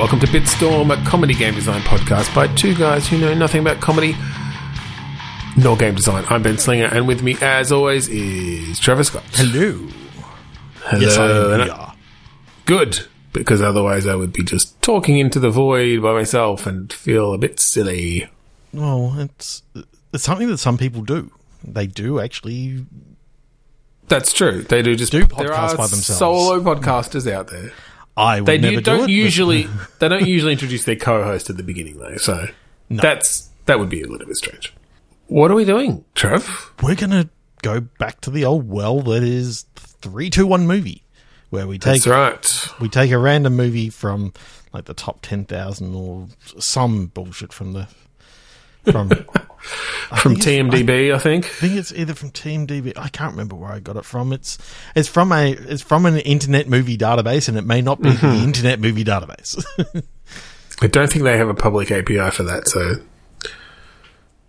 welcome to Bitstorm, a comedy game design podcast by two guys who know nothing about comedy nor game design. I'm Ben Slinger, and with me, as always, is Trevor Scott. Hello. Hello. Yes, I am. Yeah. Good, because otherwise I would be just talking into the void by myself and feel a bit silly. Well, it's it's something that some people do. They do actually. That's true. They do just Do podcasts by themselves. Solo podcasters out there. I would They never do, do don't it, usually they don't usually introduce their co-host at the beginning though. So No. that's that would be a little bit strange. What are we doing, Trev? We're gonna go back to the old well that is three, two, one movie, where we take That's right. we take a random movie from like the top ten thousand or some bullshit from the from From TMDB, I think. I think it's either from TMDB. I can't remember where I got it from. It's it's from a it's from an internet movie database, and it may not be Mm-hmm. the internet movie database. I don't think they have a public API for that, so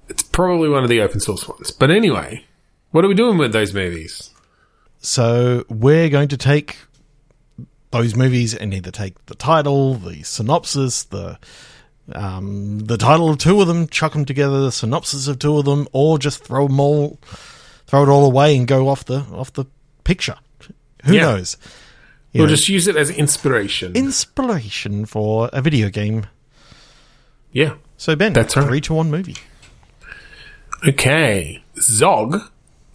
it's probably one of the open source ones. But anyway, what are we doing with those movies? so we're going to take those movies and either take the title, the synopsis, the um, the title of two of them, chuck them together, the synopsis of two of them, or just throw them all, throw it all away and go off the off the picture. Who Yeah. knows? You We'll know, just use it as inspiration. inspiration for a video game. yeah. So Ben, That's right. three to one movie. Okay. Zog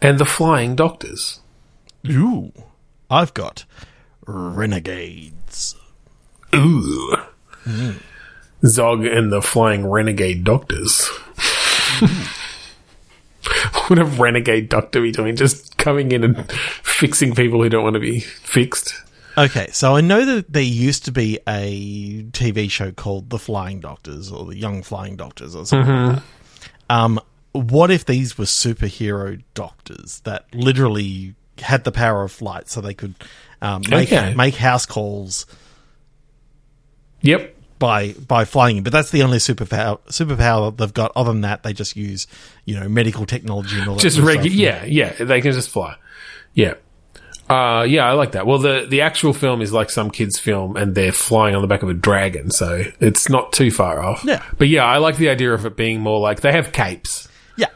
and the Flying Doctors. Ooh, I've got Renegades. Ooh. Zog and the Flying Renegade Doctors. what a renegade doctor be doing? Just coming in and fixing people who don't want to be fixed. Okay, so I know that there used to be a TV show called The Flying Doctors or The Young Flying Doctors or something. Um, what if these were superhero doctors that literally had the power of flight, so they could um, make Okay. make house calls Yep. By by flying in? But that's the only superpower superpower they've got. Other than that, they just use you know medical technology and all that. just regular. Yeah, yeah, they can just fly. Yeah, uh, yeah, I like that. Well, the the actual film is like some kids' film, and they're flying on the back of a dragon, so it's not too far off. Yeah. but yeah, I like the idea of it being more like they have capes, yeah.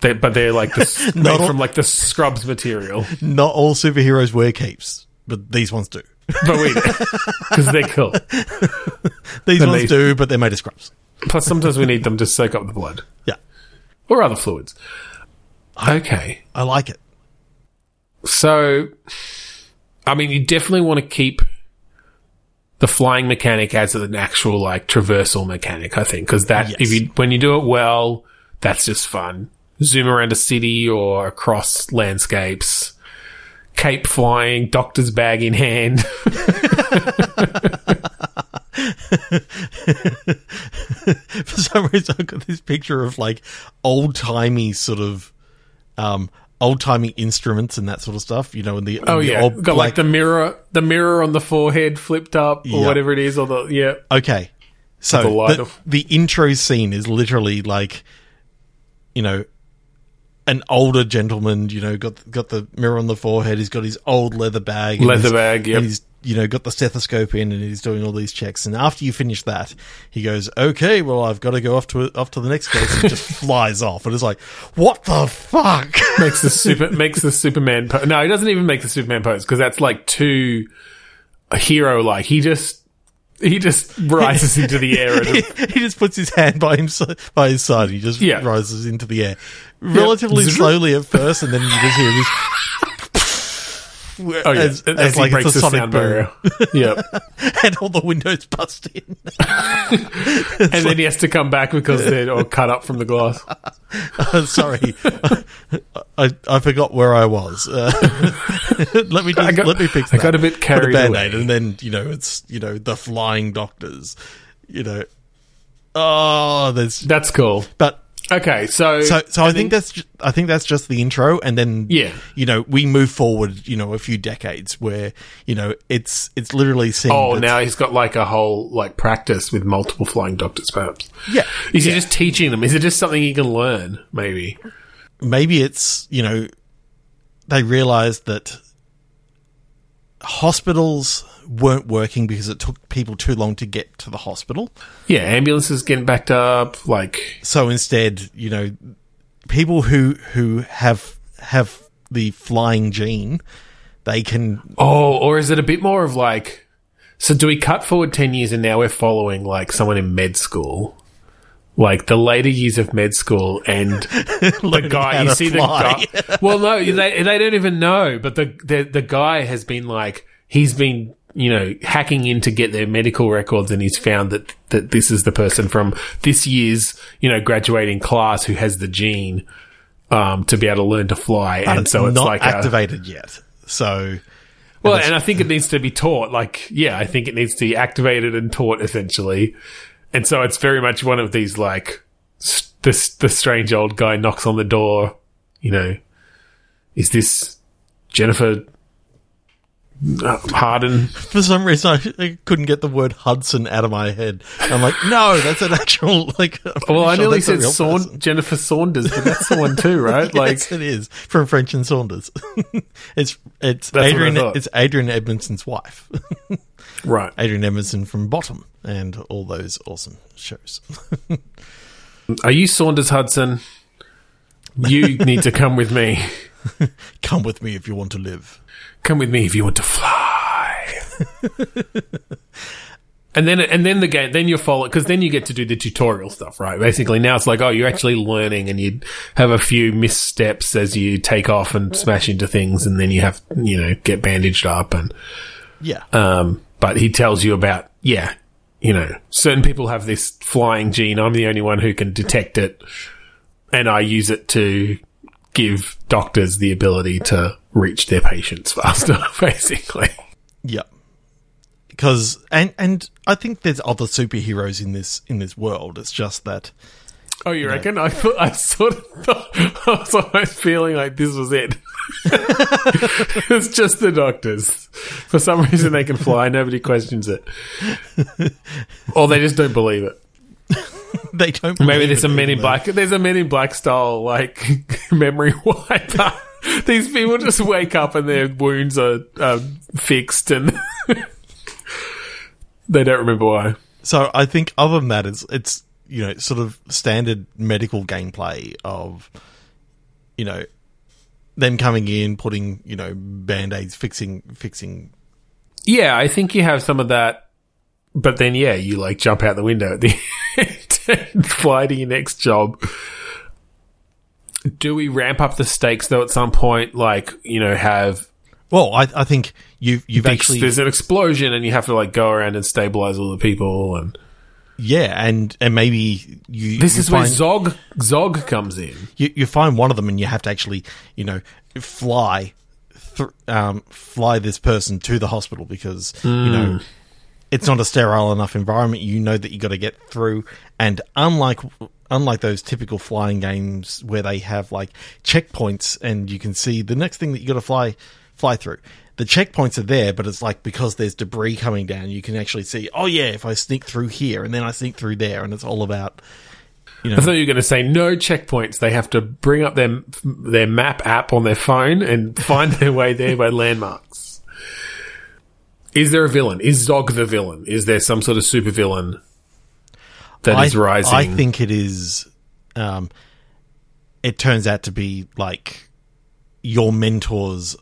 they, but they're like the, Not made all- from like the scrubs material. Not all superheroes wear capes, but these ones do. But we because they're cool. These And ones they- do, but they're made of scrubs. Plus, sometimes we need them to soak up the blood Yeah, or other fluids. Okay, I like it. So, I mean, you definitely want to keep the flying mechanic as an actual like traversal mechanic. I think because that Yes. if you when you do it well, that's just fun. Zoom around a city or across landscapes, cape flying, doctor's bag in hand. For some reason, I've got this picture of like old timey sort of, um, old timey instruments and that sort of stuff. You know, in the Oh the yeah, old got like black- the mirror, the mirror on the forehead flipped up or Yeah. whatever it is, or the yeah. okay. So the the, the intro scene is literally like, you know, an older gentleman. You know, got got the mirror on the forehead. He's got his old leather bag. Leather bag, yeah. he's you know got the stethoscope in, and he's doing all these checks. And after you finish that, he goes, "Okay, well, I've got to go off to off to the next case." And just flies off, and it's like, "What the fuck?" makes the super makes the Superman pose. No, he doesn't even make the Superman pose because that's like too hero like. He just he just rises into the air. And he just puts his hand by him by his side. He just Yeah. rises into the air relatively Zzzz. slowly at first, and then you just hear this. oh yeah, as, as, as he like breaks a the sonic boom, barrier. yep, and all the windows bust in. and then he has to come back because they're all cut up from the glass. Uh, sorry, I I forgot where I was. Uh, let me just, got- let me fix I that. got a bit Put carried band-aid, away. and then you know it's you know the flying doctors. You know, oh, there's That's cool. but Okay, so so so I think that's ju- I think that's just the intro, and then Yeah. you know, we move forward, you know, a few decades where you know it's it's literally seeing. Oh, that- now he's got like a whole like practice with multiple flying doctors, perhaps. yeah, Is he just teaching them? Is it just something he can learn? Maybe. maybe it's you know they realize that hospitals weren't working because it took people too long to get to the hospital. Yeah, ambulances getting backed up. Like, So instead, you know, people who who have have the flying gene, they can oh, or is it a bit more of like? So do we cut forward ten years and now we're following like someone in med school, like the later years of med school, and the guy you see fly. the guy. Well, no, they they don't even know, but the the the guy has been like he's been you know hacking in to get their medical records, and he's found that that this is the person from this year's you know graduating class who has the gene. Um, to be able to learn to fly, and so it's not like a, activated yet. So well, and I think it needs to be taught. Like, yeah, I think it needs to be activated and taught essentially. And so it's very much one of these like s- this the strange old guy knocks on the door. You know, is this Jennifer Harden? for some reason, I, I couldn't get the word Hudson out of my head. I'm like, no, that's an actual like. I'm pretty Well, I sure nearly said real Saun- person. Jennifer Saunders, but that's the one too, right? Like, yes, it is from French and Saunders. it's it's That's Adrian it's Adrian Edmondson's wife, right. Adrian Edmondson from Bottom, and all those awesome shows. Are you Saunders Hudson? You need to come with me. Come with me if you want to live. Come with me if you want to fly. and then, and then the game, then you follow because then you get to do the tutorial stuff, right? Basically, now it's like, oh, you're actually learning, and you have a few missteps as you take off and smash into things, and then you have, you know, get bandaged up, and Yeah, um, but he tells you about, yeah, you know, certain people have this flying gene. I'm the only one who can detect it, and I use it to give doctors the ability to reach their patients faster, basically. yeah. Because and and I think there's other superheroes in this in this world. It's just that Oh, you reckon? I thought I sort of thought I was almost feeling like this was it. it's just the doctors. For some reason, they can fly. Nobody questions it, or they just don't believe it. they don't. Maybe there's a Men in Black. There's a Men in Black style like memory wiper. These people just wake up and their wounds are uh, fixed and they don't remember why. So I think other than that, it's it's you know sort of standard medical gameplay of you know them coming in, putting you know band aids, fixing fixing. Yeah, I think you have some of that, but then yeah, you like jump out the window at the fly to your next job. Do we ramp up the stakes though at some point? Like you know, have Well, I I think you've you've big- actually there's an explosion and you have to like go around and stabilize all the people and yeah, and and maybe you this you is where Zog Zog comes in. you, you find one of them and you have to actually you know fly th- um, fly this person to the hospital because you know it's not a sterile enough environment you know that you got to get through and unlike unlike those typical flying games where they have like checkpoints and you can see the next thing that you got to fly fly through the checkpoints are there but it's like because there's debris coming down you can actually see oh yeah if i sneak through here and then i sneak through there and it's all about you know I thought you were going to say no checkpoints. They have to bring up their their map app on their phone and find their way there by landmarks. Is there a villain? Is Zog the villain? Is there some sort of super villain that is I, rising? I think it is. Um, it turns out to be like your mentor's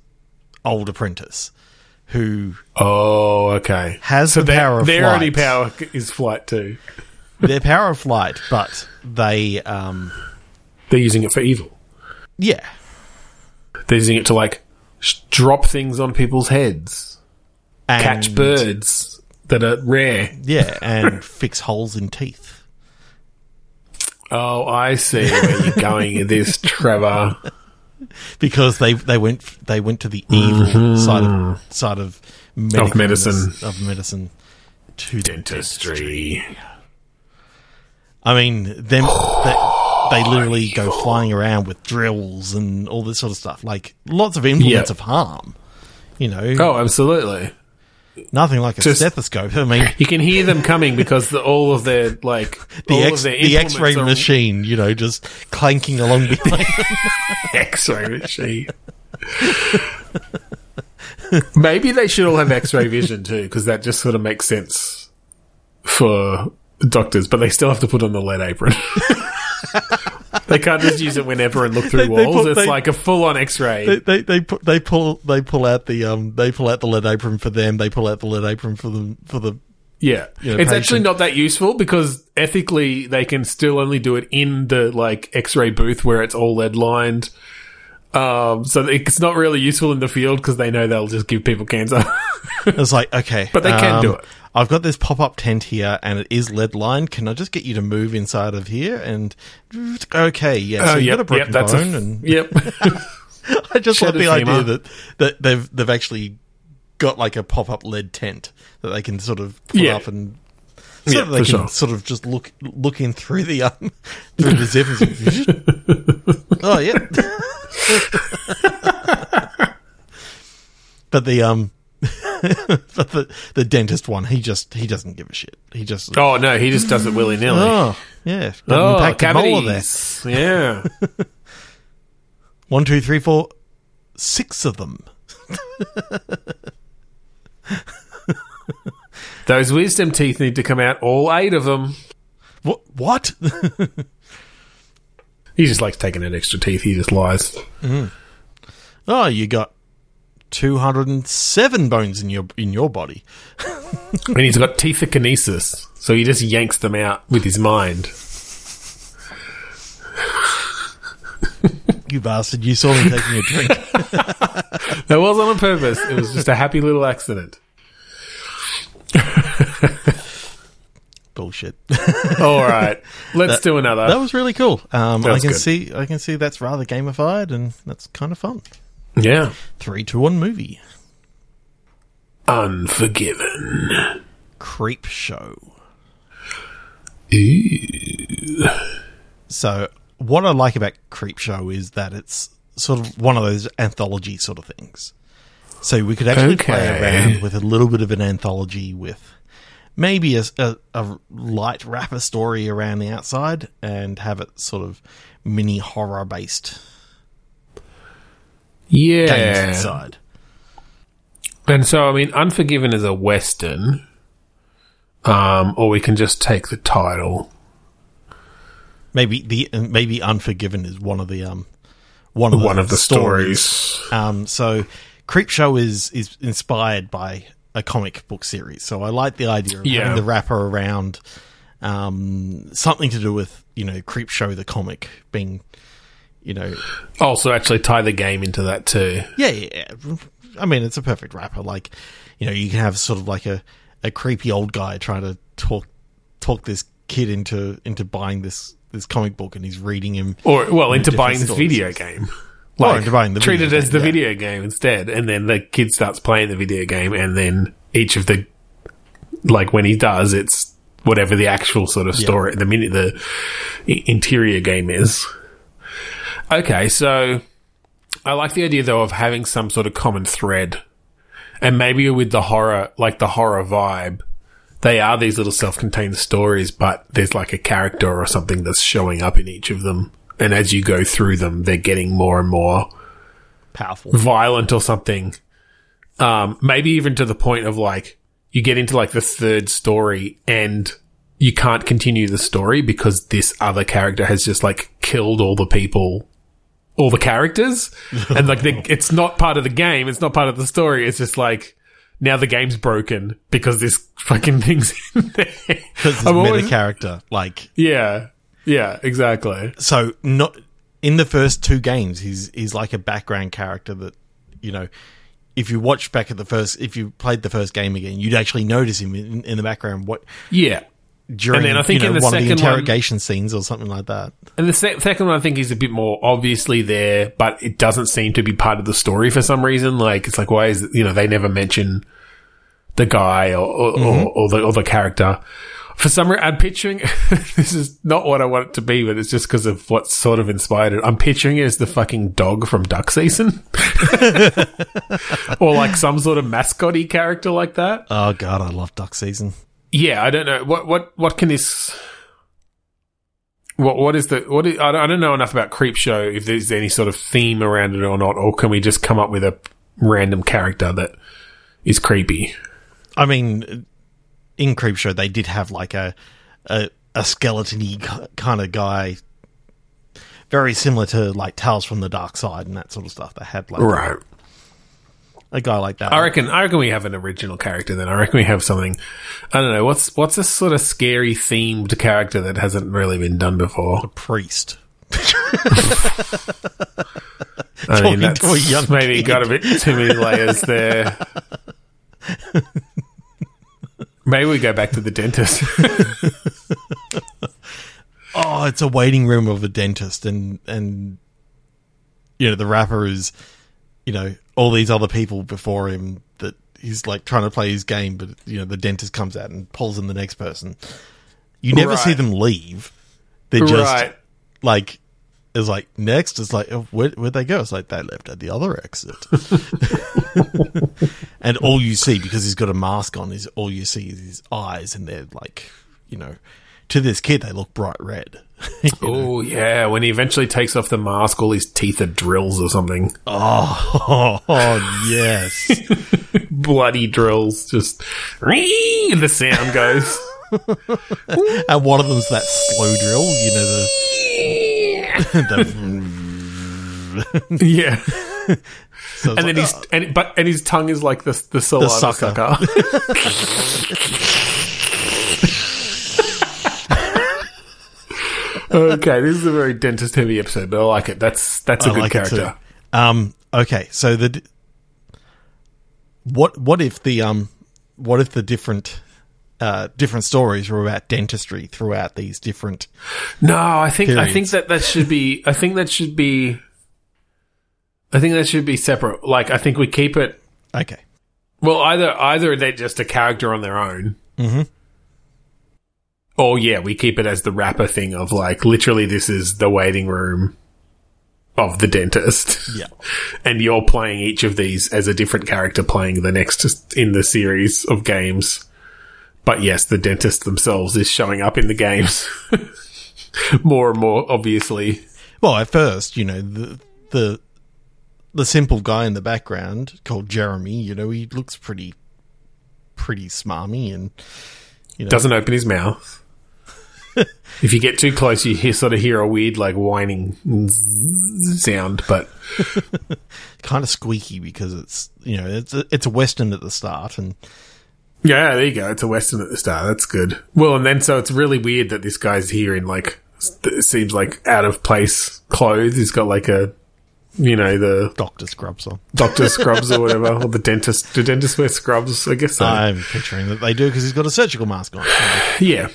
old apprentice, who Oh, okay. Has so the their, power of their only flight. power is flight too. their power of flight, but they, um, They're using it for evil. yeah, They're using it to like sh- drop things on people's heads, and, catch birds that are rare. yeah, and fix holes in teeth. Oh, I see where you're going with this, Trevor. because they they went they went to the evil mm-hmm. side of side of medicalness- medicine. of medicine to the Dentistry. I mean, them they, they literally go flying around with drills and all this sort of stuff, like lots of implements Yeah. of harm. You know, Oh, absolutely. Nothing like a just- stethoscope. I mean, You can hear them coming because the, all of their like the all X, of their the X-ray are machine, you know, just clanking along behind. them. X-ray machine. Maybe they should all have X-ray vision too, because that just sort of makes sense for doctors. But they still have to put on the lead apron. they can't just use it whenever and look through They- they walls. it's they- like a full-on X-ray. They, they they pu- they pull they pull out the um they pull out the lead apron for them. They pull out the lead apron for them for the Yeah. you know, it's patient. actually not that useful because ethically they can still only do it in the like x-ray booth where it's all lead lined. Um, so it's not really useful in the field because they know they'll just give people cancer. It's like, okay. But they can do um, it. I've got this pop up tent here and it is lead lined. Can I just get you to move inside of here? And okay, yeah. So Oh, you've yep, got a broken yep, bone. f- and yep. I just love shattered the idea that, that they've they've actually got like a pop up lead tent that they can sort of put Yeah. up and so Yeah, they can sure. sort of just look look in through the um through the zippers. oh yeah. but the um but the the dentist one, he just he doesn't give a shit. He just oh no, he just does it willy nilly. oh yeah, got Oh, cavities. Yeah. One, two, three, four, six of them. Those wisdom teeth need to come out, all eight of them. What? What? He just likes taking out extra teeth. He just lies. Mm. oh, you got two hundred and seven bones in your in your body. And he's got teeth kinesis, so he just yanks them out with his mind. You bastard! You saw me taking a drink. That wasn't on purpose. It was just a happy little accident. Bullshit. All right, let's do another. that was really cool. Um, I can good. see. I can see that's rather gamified, and that's kind of fun. Yeah, Three to one movie. Unforgiven. Creep Show. So, what I like about Creep Show is that it's sort of one of those anthology sort of things. So we could actually play around with a little bit of an anthology with maybe a, a, a light wrapper story around the outside and have it sort of mini horror based Yeah, inside. and so I mean, Unforgiven is a western, um, or we can just take the title. Maybe the maybe Unforgiven is one of the um one of the, One of the stories. Um, so Creepshow is is inspired by a comic book series. So I like the idea of Yeah. having the wrapper around um, something to do with you know Creepshow the comic being you know oh, Also, actually tie the game into that too. yeah yeah. yeah. I mean it's a perfect wrapper. Like you know you can have sort of like a a creepy old guy trying to talk talk this kid into into buying this this comic book and he's reading him Or well, into buying this video game. Oh, like, Or into buying the treat video it as game, the yeah. video game instead, and then the kid starts playing the video game, and then each of the like when he does, it's whatever the actual sort of story, the minute the interior game is. Okay, so I like the idea though of having some sort of common thread, and maybe with the horror, like the horror vibe. They are these little self-contained stories, but there's like a character or something that's showing up in each of them. And as you go through them, they're getting more and more powerful. violent or something. Um, maybe even to the point of like, you get into like the third story and you can't continue the story because this other character has just like killed all the people, all the characters. and like, they, it's not part of the game. It's not part of the story. It's just like, now the game's broken because this fucking thing's in there. Because I'm there's meta always- character like yeah. Yeah, exactly. so not in the first two games he's he's like a background character that you know if you watch back at the first if you played the first game again you'd actually notice him in, in the background what Yeah. During then I think you know, in the one of the second one- interrogation scenes or something like that And the se- second one, I think, is a bit more obviously there, but it doesn't seem to be part of the story for some reason. Like, it's like, why is, you know, they never mention the guy or, or, or, mm-hmm. or the, or the character. For some reason, I'm picturing, this is not what I want it to be, but it's just because of what sort of inspired it. I'm picturing it as the fucking dog from duck season. or like some sort of mascotty character like that. oh god I love duck season Yeah, I don't know. What, what, what can this, what, what is the, what is, I don't, I don't know enough about Creep Show if there's any sort of theme around it or not, or can we just come up with a, random character that is creepy. I mean, in Creepshow, they did have like a a, a skeleton-y kind of guy, very similar to like Tales from the Dark Side and that sort of stuff. They had like Right. A guy like that. I reckon. I reckon we have an original character. Then I reckon we have something. I don't know. What's what's a sort of scary themed character that hasn't really been done before? A priest. I Talking mean, to a young that's maybe kid. got a bit too many layers there. maybe we go back to the dentist. Oh, it's a waiting room of a dentist, and and you know the wrapper is, you know, all these other people before him that he's like trying to play his game, but you know the dentist comes out and pulls in the next person. You never see them leave. They're just right. like it's like next. It's like oh, where where'd they go? It's like they left at the other exit. and all you see because he's got a mask on is all you see is his eyes, and they're like you know to this kid they look bright red. Oh yeah, when he eventually takes off the mask, all his teeth are drills or something. Oh, oh yes. Bloody drills, just and the sound goes. and one of them's that slow drill, you know, the. the yeah, so and like, then he's and but and his tongue is like the the the sucker. sucker. Okay, this is a very dentist heavy episode, but I like it. That's that's a I good like character. Um, okay, so the. What what if the um what if the different uh different stories were about dentistry throughout these different No, I think I think that that should be. I think that should be. I think that should be separate. Like I think we keep it. okay Well, either either they're just a character on their own, mm-hmm. Or yeah, we keep it as the wrapper thing of like literally this is the waiting room of the dentist, yeah and you're playing each of these as a different character playing the next in the series of games. But yes, the dentist themselves is showing up in the games more and more obviously. Well, at first, you know, the the the simple guy in the background called Jeremy, you know, he looks pretty pretty smarmy and you know Doesn't open his mouth. if you get too close, you hear, sort of hear a weird like whining sound, but kind of squeaky because it's you know it's a, it's a western at the start and Yeah, there you go. It's a western at the start. That's good. Well, and then so it's really weird that this guy's here in like it seems like out of place clothes. He's got like a you know the doctor scrubs on. doctor scrubs or whatever, or the dentist. Do dentists wear scrubs? I guess so. I'm picturing that they do because he's got a surgical mask on. yeah,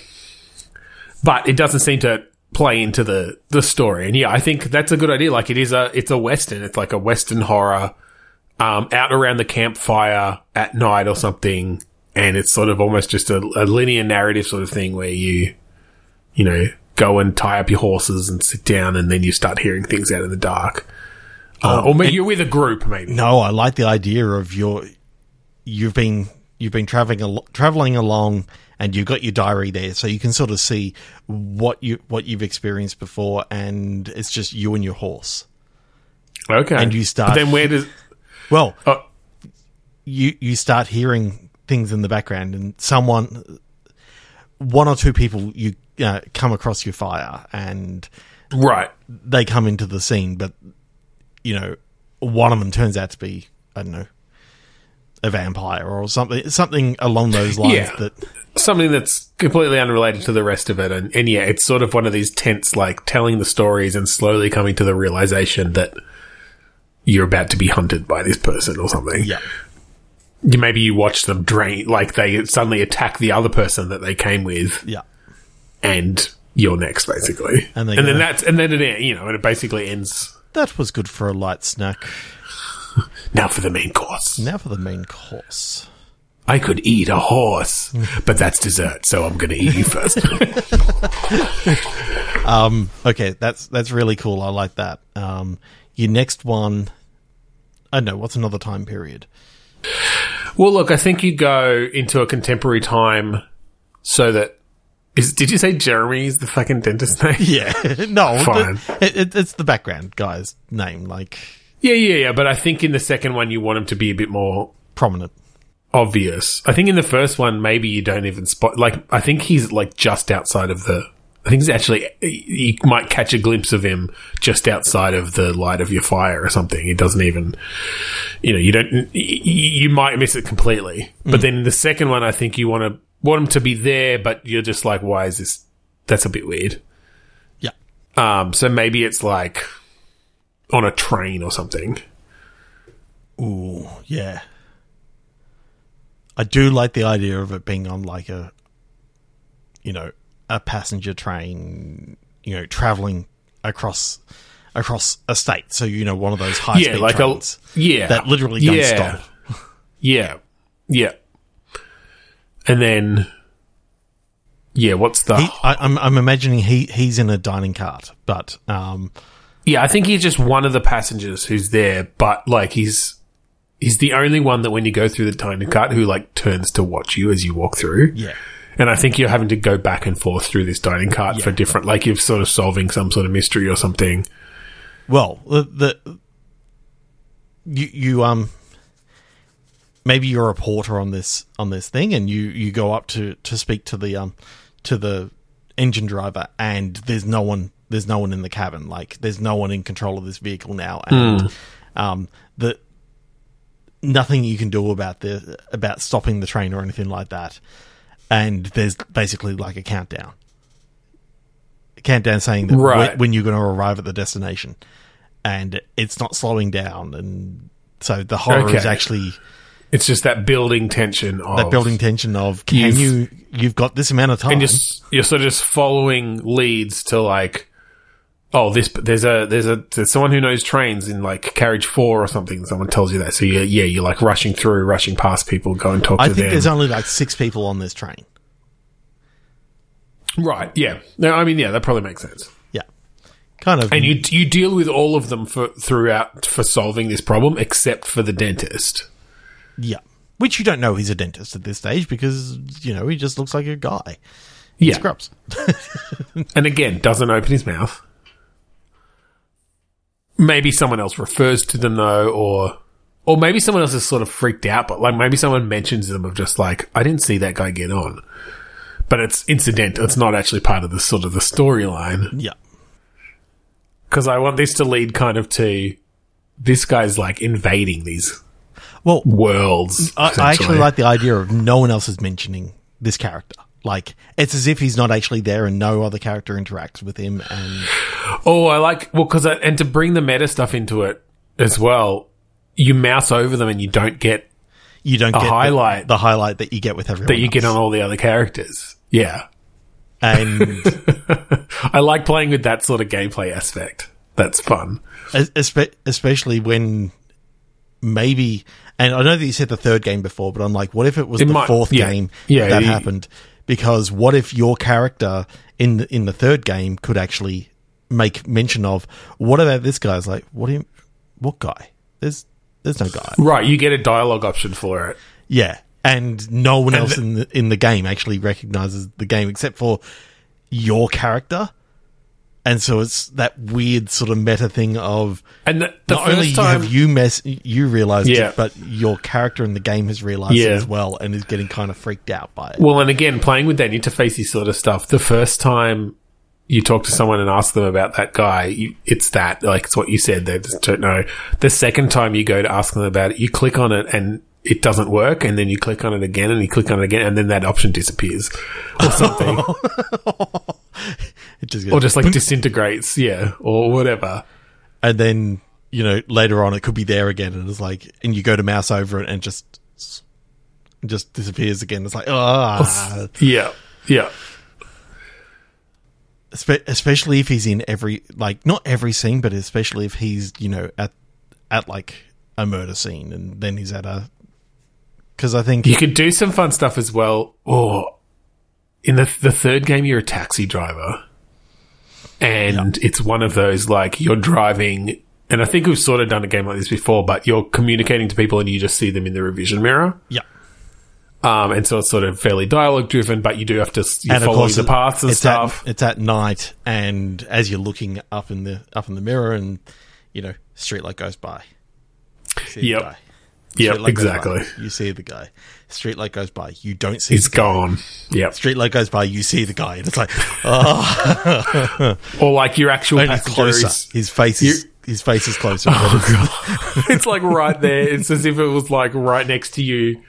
but it doesn't seem to play into the the story. And yeah, I think that's a good idea. Like it is a it's a western. It's like a western horror. Um, out around the campfire at night or something, and it's sort of almost just a, a linear narrative sort of thing where you, you know, go and tie up your horses and sit down, and then you start hearing things out in the dark. Uh, or maybe you're with a group, maybe. No, I like the idea of your you've been you've been traveling al- traveling along and you've got your diary there so you can sort of see what you what you've experienced before and it's just you and your horse. Okay, And you start- But then where does? Well, Oh, you you start hearing things in the background and someone one or two people you uh, come across your fire and right. they come into the scene but you know one of them turns out to be I don't know a vampire or something something along those lines Yeah. that something that's completely unrelated to the rest of it. And, and yeah, it's sort of one of these tense, like telling the stories and slowly coming to the realization that you're about to be hunted by this person or something. yeah You, maybe you watch them drain, like they suddenly attack the other person that they came with yeah and you're next basically. And And, then that's, and then it, you know, and it basically ends that was good for a light snack now for the main course. now for the main course I could eat a horse, but that's dessert. So I'm going to eat you first. um okay that's that's really cool I like that um your next one I don't know what's another time period Well, look, I think you go into a contemporary time so that is. Did you say Jeremy's the fucking dentist name? Yeah, no, Fine. It, it, it's the background guy's name. Like, Yeah, yeah, yeah. But I think in the second one, you want him to be a bit more Prominent. obvious. I think in the first one, maybe you don't even spot. Like, I think he's like just outside of the. I think he's actually. You might catch a glimpse of him just outside of the light of your fire or something. He doesn't even. You know, you don't. You might miss it completely. But then in the second one, I think you want to want him to be there, but you're just like, why is this? That's a bit weird. Yeah. Um, so maybe it's like on a train or something. Ooh, yeah. I do like the idea of it being on like a, you know, a passenger train, you know, traveling across across a state. So you know, one of those high Yeah, speed like trains a yeah that literally don't yeah. stop. Yeah, yeah. And then, yeah, what's the? He, I, I'm I'm imagining he he's in a dining cart, but um, yeah, I think he's just one of the passengers who's there, but like he's he's the only one that when you go through the tiny cart who like turns to watch you as you walk through. yeah, And I think you're having to go back and forth through this dining cart for different, like you're sort of solving some sort of mystery or something. Well, the, the you you um maybe you're a reporter on this on this thing, and you you go up to to speak to the um to the engine driver, and there's no one there's no one in the cabin, like there's no one in control of this vehicle now, and um the nothing you can do about the about stopping the train or anything like that, and there's basically like a countdown. A countdown saying that Right. when, when you're going to arrive at the destination, and it's not slowing down, and so the horror is actually It's just that building tension of that building tension of can You've- you you've got this amount of time. and just you're sort of just following leads to like oh this there's a there's a there's someone who knows trains in like carriage four or something someone tells you that. So you yeah you're like rushing through rushing past people go and talk I to think them. there's only like six people on this train. right yeah. No i mean yeah that probably makes sense. Yeah, kind of. and you you deal with all of them for throughout for solving this problem except for the dentist. Yeah, which you don't know he's a dentist at this stage because you know he just looks like a guy. yeah. Scrubs. and again doesn't open his mouth maybe someone else refers to them though or or maybe someone else is sort of freaked out but like maybe someone mentions them of just like i didn't see that guy get on. But it's incidental. It's not actually part of the sort of the storyline. Yeah, because i want this to lead kind of to this guy's like invading these well, worlds I, I actually like the idea of no one else is mentioning this character. Like it's as if he's not actually there, and no other character interacts with him. And Oh, I like well because and to bring the meta stuff into it as well. You mouse over them and you don't get you don't A get highlight. the, highlight that you get with everyone that you get on all the other characters. Yeah, and I like playing with that sort of gameplay aspect. That's fun. Especially when maybe and I know that you said the third game before, but I'm like, what if it was It the might- fourth yeah. game Yeah, that you- happened? Because what if your character in the, in the third game could actually make mention of what about this guy's like? What do you, what guy? There's there's no guy. Right, you get a dialogue option for it. Yeah, and no one else the- in the in the game actually recognizes the game except for your character. And so it's that weird sort of meta thing of And the, the not first only time, have you mess you realized Yeah. it, but your character in the game has realized it as well and is getting kind of freaked out by it. well, and again, playing with that interfacey sort of stuff. The first time you talk to someone and ask them about that guy, you, it's that like it's what you said. They just don't know. The second time you go to ask them about it, you click on it and it doesn't work, and then you click on it again, and you click on it again, and then that option disappears or something, It just or just like disintegrates, yeah, or whatever. and then you know later on it could be there again, and it's like, and you go to mouse over it and just just disappears again. It's like ah, Yeah, yeah. Espe- especially if he's in every like not every scene, but especially if he's you know at at like a murder scene, and then he's at a because I think You could do some fun stuff as well. Or in the the third game, you're a taxi driver, and it's one of those like you're driving. And I think we've sort of done a game like this before, but you're communicating to people and you just see them in the rear vision mirror. yeah. Um, and so it's sort of fairly dialogue driven, but you do have to you're and course the paths and it's stuff. At, it's at night, and as you're looking up in the up in the mirror, and you know, streetlight goes by. You see the Yep. guy. Yep, Streetlight goes exactly. You see the guy. Streetlight goes by. You don't see. Guy. gone. Yep. Streetlight goes by. You see the guy, and it's like, oh, Or like your actual only passenger closer. is His face is his face is closer. Oh, but it's- it's like right there. It's as if it was like right next to you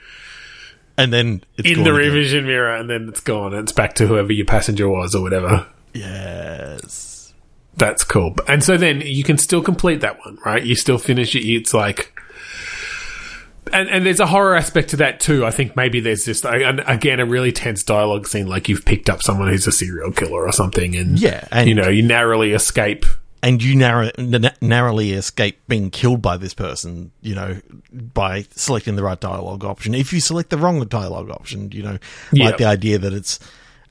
and then it's in the again. rear vision mirror, and then it's gone. It's back to whoever your passenger was or whatever. Yes. That's cool. And so then you can still complete that one, right? You still finish it. It's like, and and there's a horror aspect to that too. I think maybe there's just again a really tense dialogue scene, like you've picked up someone who's a serial killer or something, and Yeah, and- you know you narrowly escape. and you narrow, n- narrowly escape being killed by this person, you know, by selecting the right dialogue option. If you select the wrong dialogue option, you know, Yep. like the idea that it's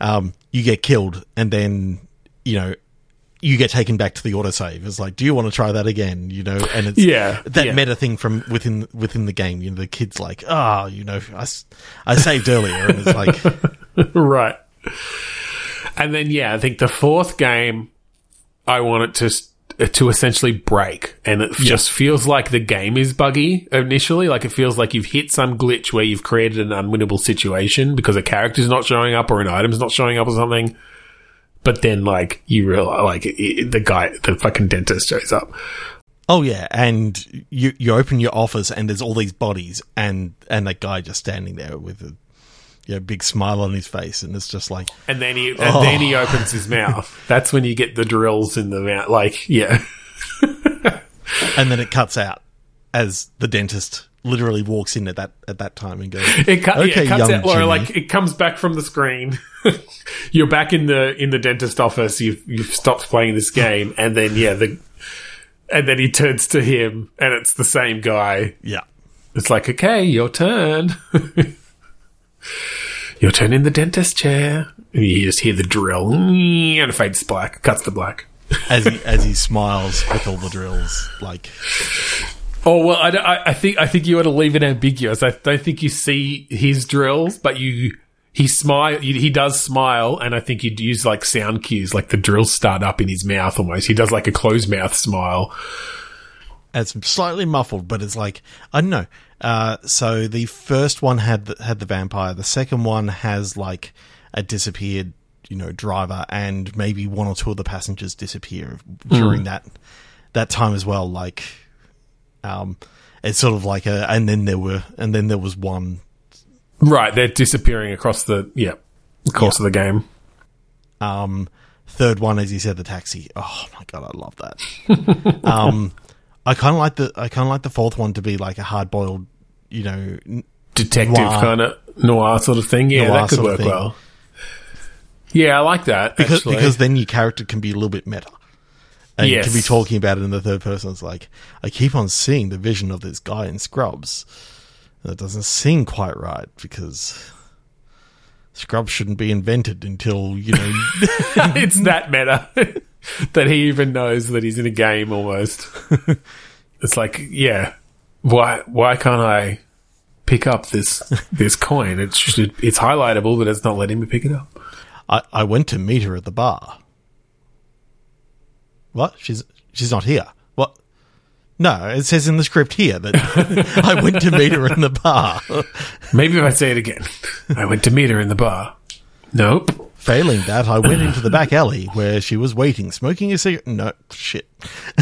um, you get killed and then you know you get taken back to the autosave. It's like, do you want to try that again? You know, and it's Yeah, that yeah. meta thing from within within the game. You know, the kid's like, ah, you know, I saved earlier, and it's like, right. And then yeah, I think the fourth game, I want it to to essentially break, and it just feels like the game is buggy initially. Like it feels like you've hit some glitch where you've created an unwinnable situation because a character's not showing up or an item's not showing up or something. But then, like you realize, like it, the guy, the fucking dentist shows up. Oh yeah, and you you open your office and there's all these bodies and and that guy just standing there with a you know, big smile on his face and it's just like And then he, and then he oh. opens his mouth. That's when you get the drills in the mouth. Like, yeah. and then it cuts out as the dentist literally walks in at that at that time and goes It, yeah, Okay, it cuts young out, or Jimmy. like it comes back from the screen. You're back in the in the dentist office. You've you've stopped playing this game, and then yeah, the and then he turns to him, and it's the same guy. yeah It's like, okay, your turn. your turn in the dentist chair. And you just hear the drill, and it fades to black. Cuts to black. as he as he smiles with all the drills like Oh well, I, I, I think I think you ought to leave it ambiguous. I don't think you see his drills, but you he smile. He does smile, and I think you'd use like sound cues, like the drills start up in his mouth almost. He does like a closed mouth smile. it's slightly muffled but it's like I don't know uh, so the first one had the, had the vampire the second one has like a disappeared you know driver and maybe one or two of the passengers disappear during that that time as well like um it's sort of like a and then there were and then there was one Right, they're disappearing across the yeah the course of the game. um third one as you said the taxi oh my god i love that um i kind of like the i kind of like the fourth one to be like a hard boiled you know Detective kind of noir sort of thing. Yeah, Noir that could work well. Yeah, I like that because actually. because then your character can be a little bit meta. And you can be talking about it in the third person. It's like I keep on seeing the vision of this guy in Scrubs. And it doesn't seem quite right because Scrubs shouldn't be invented until you know. it's that meta that he even knows that he's in a game almost. it's like, yeah, why why can't I pick up this this coin? It should it's highlightable, but it's not letting me pick it up. I, I went to meet her at the bar. What? She's she's not here. What? No, it says in the script here that I went to meet her in the bar. Maybe if I say it again. I went to meet her in the bar. Nope. Failing that, I went into the back alley where she was waiting, smoking a cigarette. No, shit.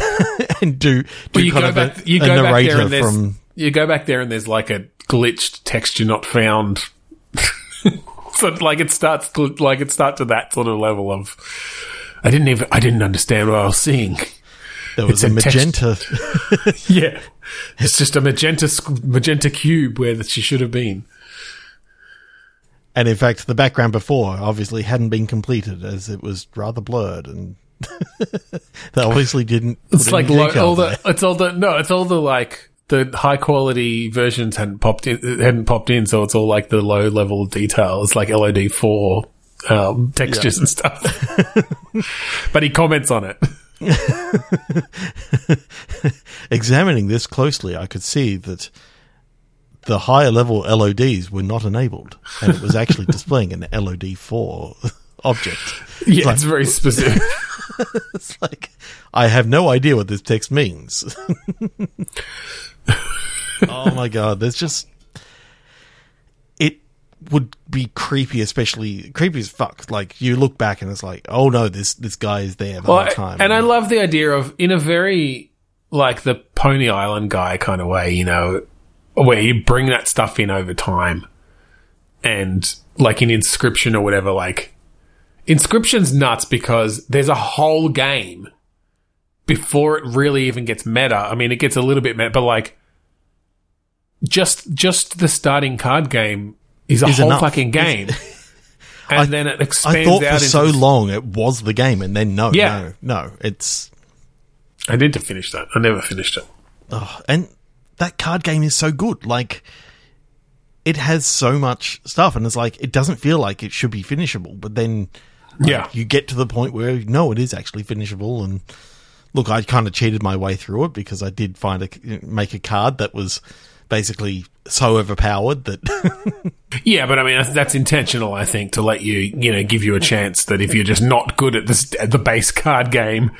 and do, do But you kind go of back a, you a go back there narrator and there's from. you go back there and there's like a glitched texture not found. so like it starts to, like it starts to that sort of level of I didn't even I didn't understand what I was seeing. There was it's a a text- magenta. Yeah. It's just a magenta magenta cube where she should have been. and in fact, the background before obviously hadn't been completed as it was rather blurred and they obviously didn't. It's like lo- all there. the it's all the no, it's all the like the high quality versions hadn't popped in hadn't popped in, so it's all like the low level detail. It's like LOD four um, textures and stuff. but he comments on it. Examining this closely, I could see that the higher level LODs were not enabled, and it was actually displaying an LOD4 object. Yeah, Like- it's very specific. it's like I have no idea what this text means. oh my god, there's just would be creepy, especially creepy as fuck. Like you look back and it's like, oh no, this this guy is there the Well, whole time. and I love the idea of in a very like the Pony Island guy kind of way, you know, where you bring that stuff in over time, and like in Inscryption or whatever, like Inscryption's nuts because there's a whole game before it really even gets meta. I mean, it gets a little bit meta, but like just just the starting card game is a Is whole enough. fucking game. And I- then it expands I thought out for into so this- long it was the game, and then no, Yeah. no, no, it's I need to finish that. I never finished it. Oh, and that card game is so good. Like, it has so much stuff, and it's like it doesn't feel like it should be finishable. But then, like, Yeah. you get to the point where no, it is actually finishable. And look, I kind of cheated my way through it because I did find a make a card that was basically so overpowered that Yeah, but I mean that's, intentional. I think to let you, you know, give you a chance that if you're just not good at this at the base card game,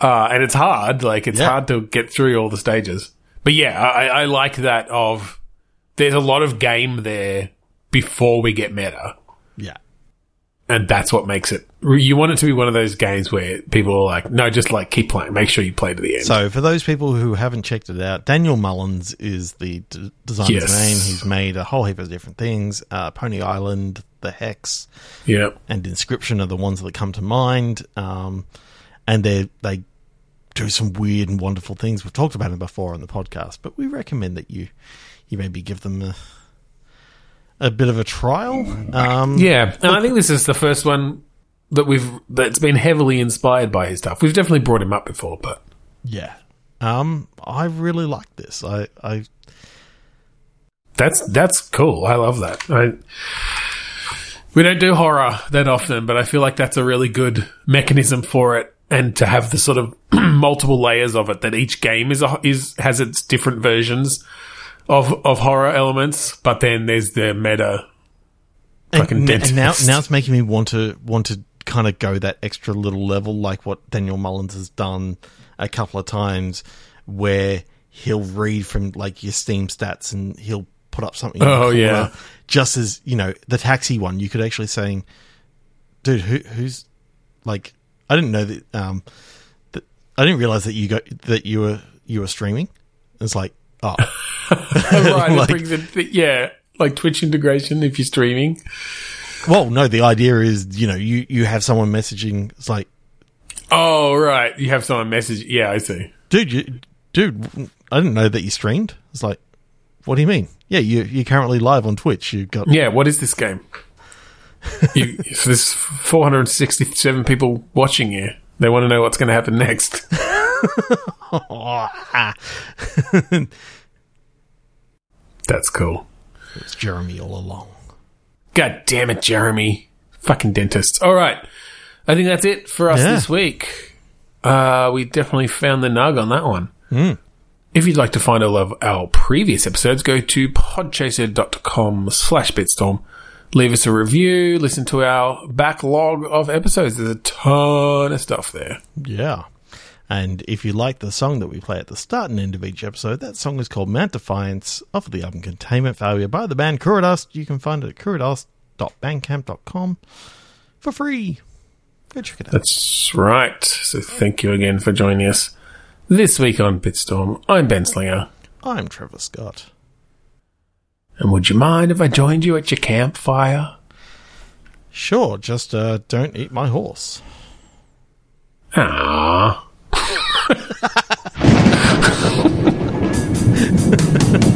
uh, and it's hard, like it's Yeah. hard to get through all the stages. But yeah, I, I like that. Of there's a lot of game there before we get meta, yeah, and that's what makes it. You want it to be one of those games where people are like, no, just like keep playing. Make sure you play to the end. So, for those people who haven't checked it out, Daniel Mullins is the d- designer's Yes. name. He's made a whole heap of different things. Uh, Pony Island, The Hex, yeah, and Inscryption are the ones that come to mind. Um, and they they do some weird and wonderful things. We've talked about them before on the podcast, but we recommend that you you maybe give them a a bit of a trial. Um, yeah. And I think this is the first one that we've that's been heavily inspired by his stuff. We've definitely brought him up before, but yeah. Um, I really like this. I, I That's that's cool. I love that. I, we don't do horror that often, but I feel like that's a really good mechanism for it, and to have the sort of multiple layers of it. That each game is a, is has its different versions of of horror elements, but then there's the meta. Fucking and, and now now it's making me want to want to kind of go that extra little level, like what Daniel Mullins has done a couple of times, where he'll read from like your Steam stats and he'll put up something. Oh, yeah. just as you know the taxi one, you could actually saying, "Dude, who who's like?" I didn't know that. Um, that I didn't realize that you got that you were you were streaming. It's like, oh, Oh, right, Like- it brings it, yeah, like Twitch integration if you're streaming. well, no. The idea is, you know, you you have someone messaging. It's like, Oh, right, you have someone message. Yeah, I see. dude, you, dude, I didn't know that you streamed. It's like, what do you mean? Yeah, you you're currently live on Twitch. You've got Yeah, what is this game? you, if there's 467 people watching you. They want to know what's going to happen next. That's cool. it's Jeremy all along. God damn it, Jeremy. Fucking dentists. All right. I think that's it for us Yeah. this week. Uh, we definitely found the nug on that one. If you'd like to find all of our previous episodes, go to podchaser.com slash bitstorm. Leave us a review, listen to our backlog of episodes. There's a ton of stuff there. Yeah. And if you like the song that we play at the start and end of each episode, that song is called Mount Defiance off of the album Containment Failure by the band Kuradust. You can find it at kuradust.bandcamp.com for free. Go check it out. That's right. So thank you again for joining us this week on Bitstorm. I'm Ben Slinger. I'm Trevor Scott. And would you mind if I joined you at your campfire? Sure, just uh, don't eat my horse. Ah. Ha ha ha!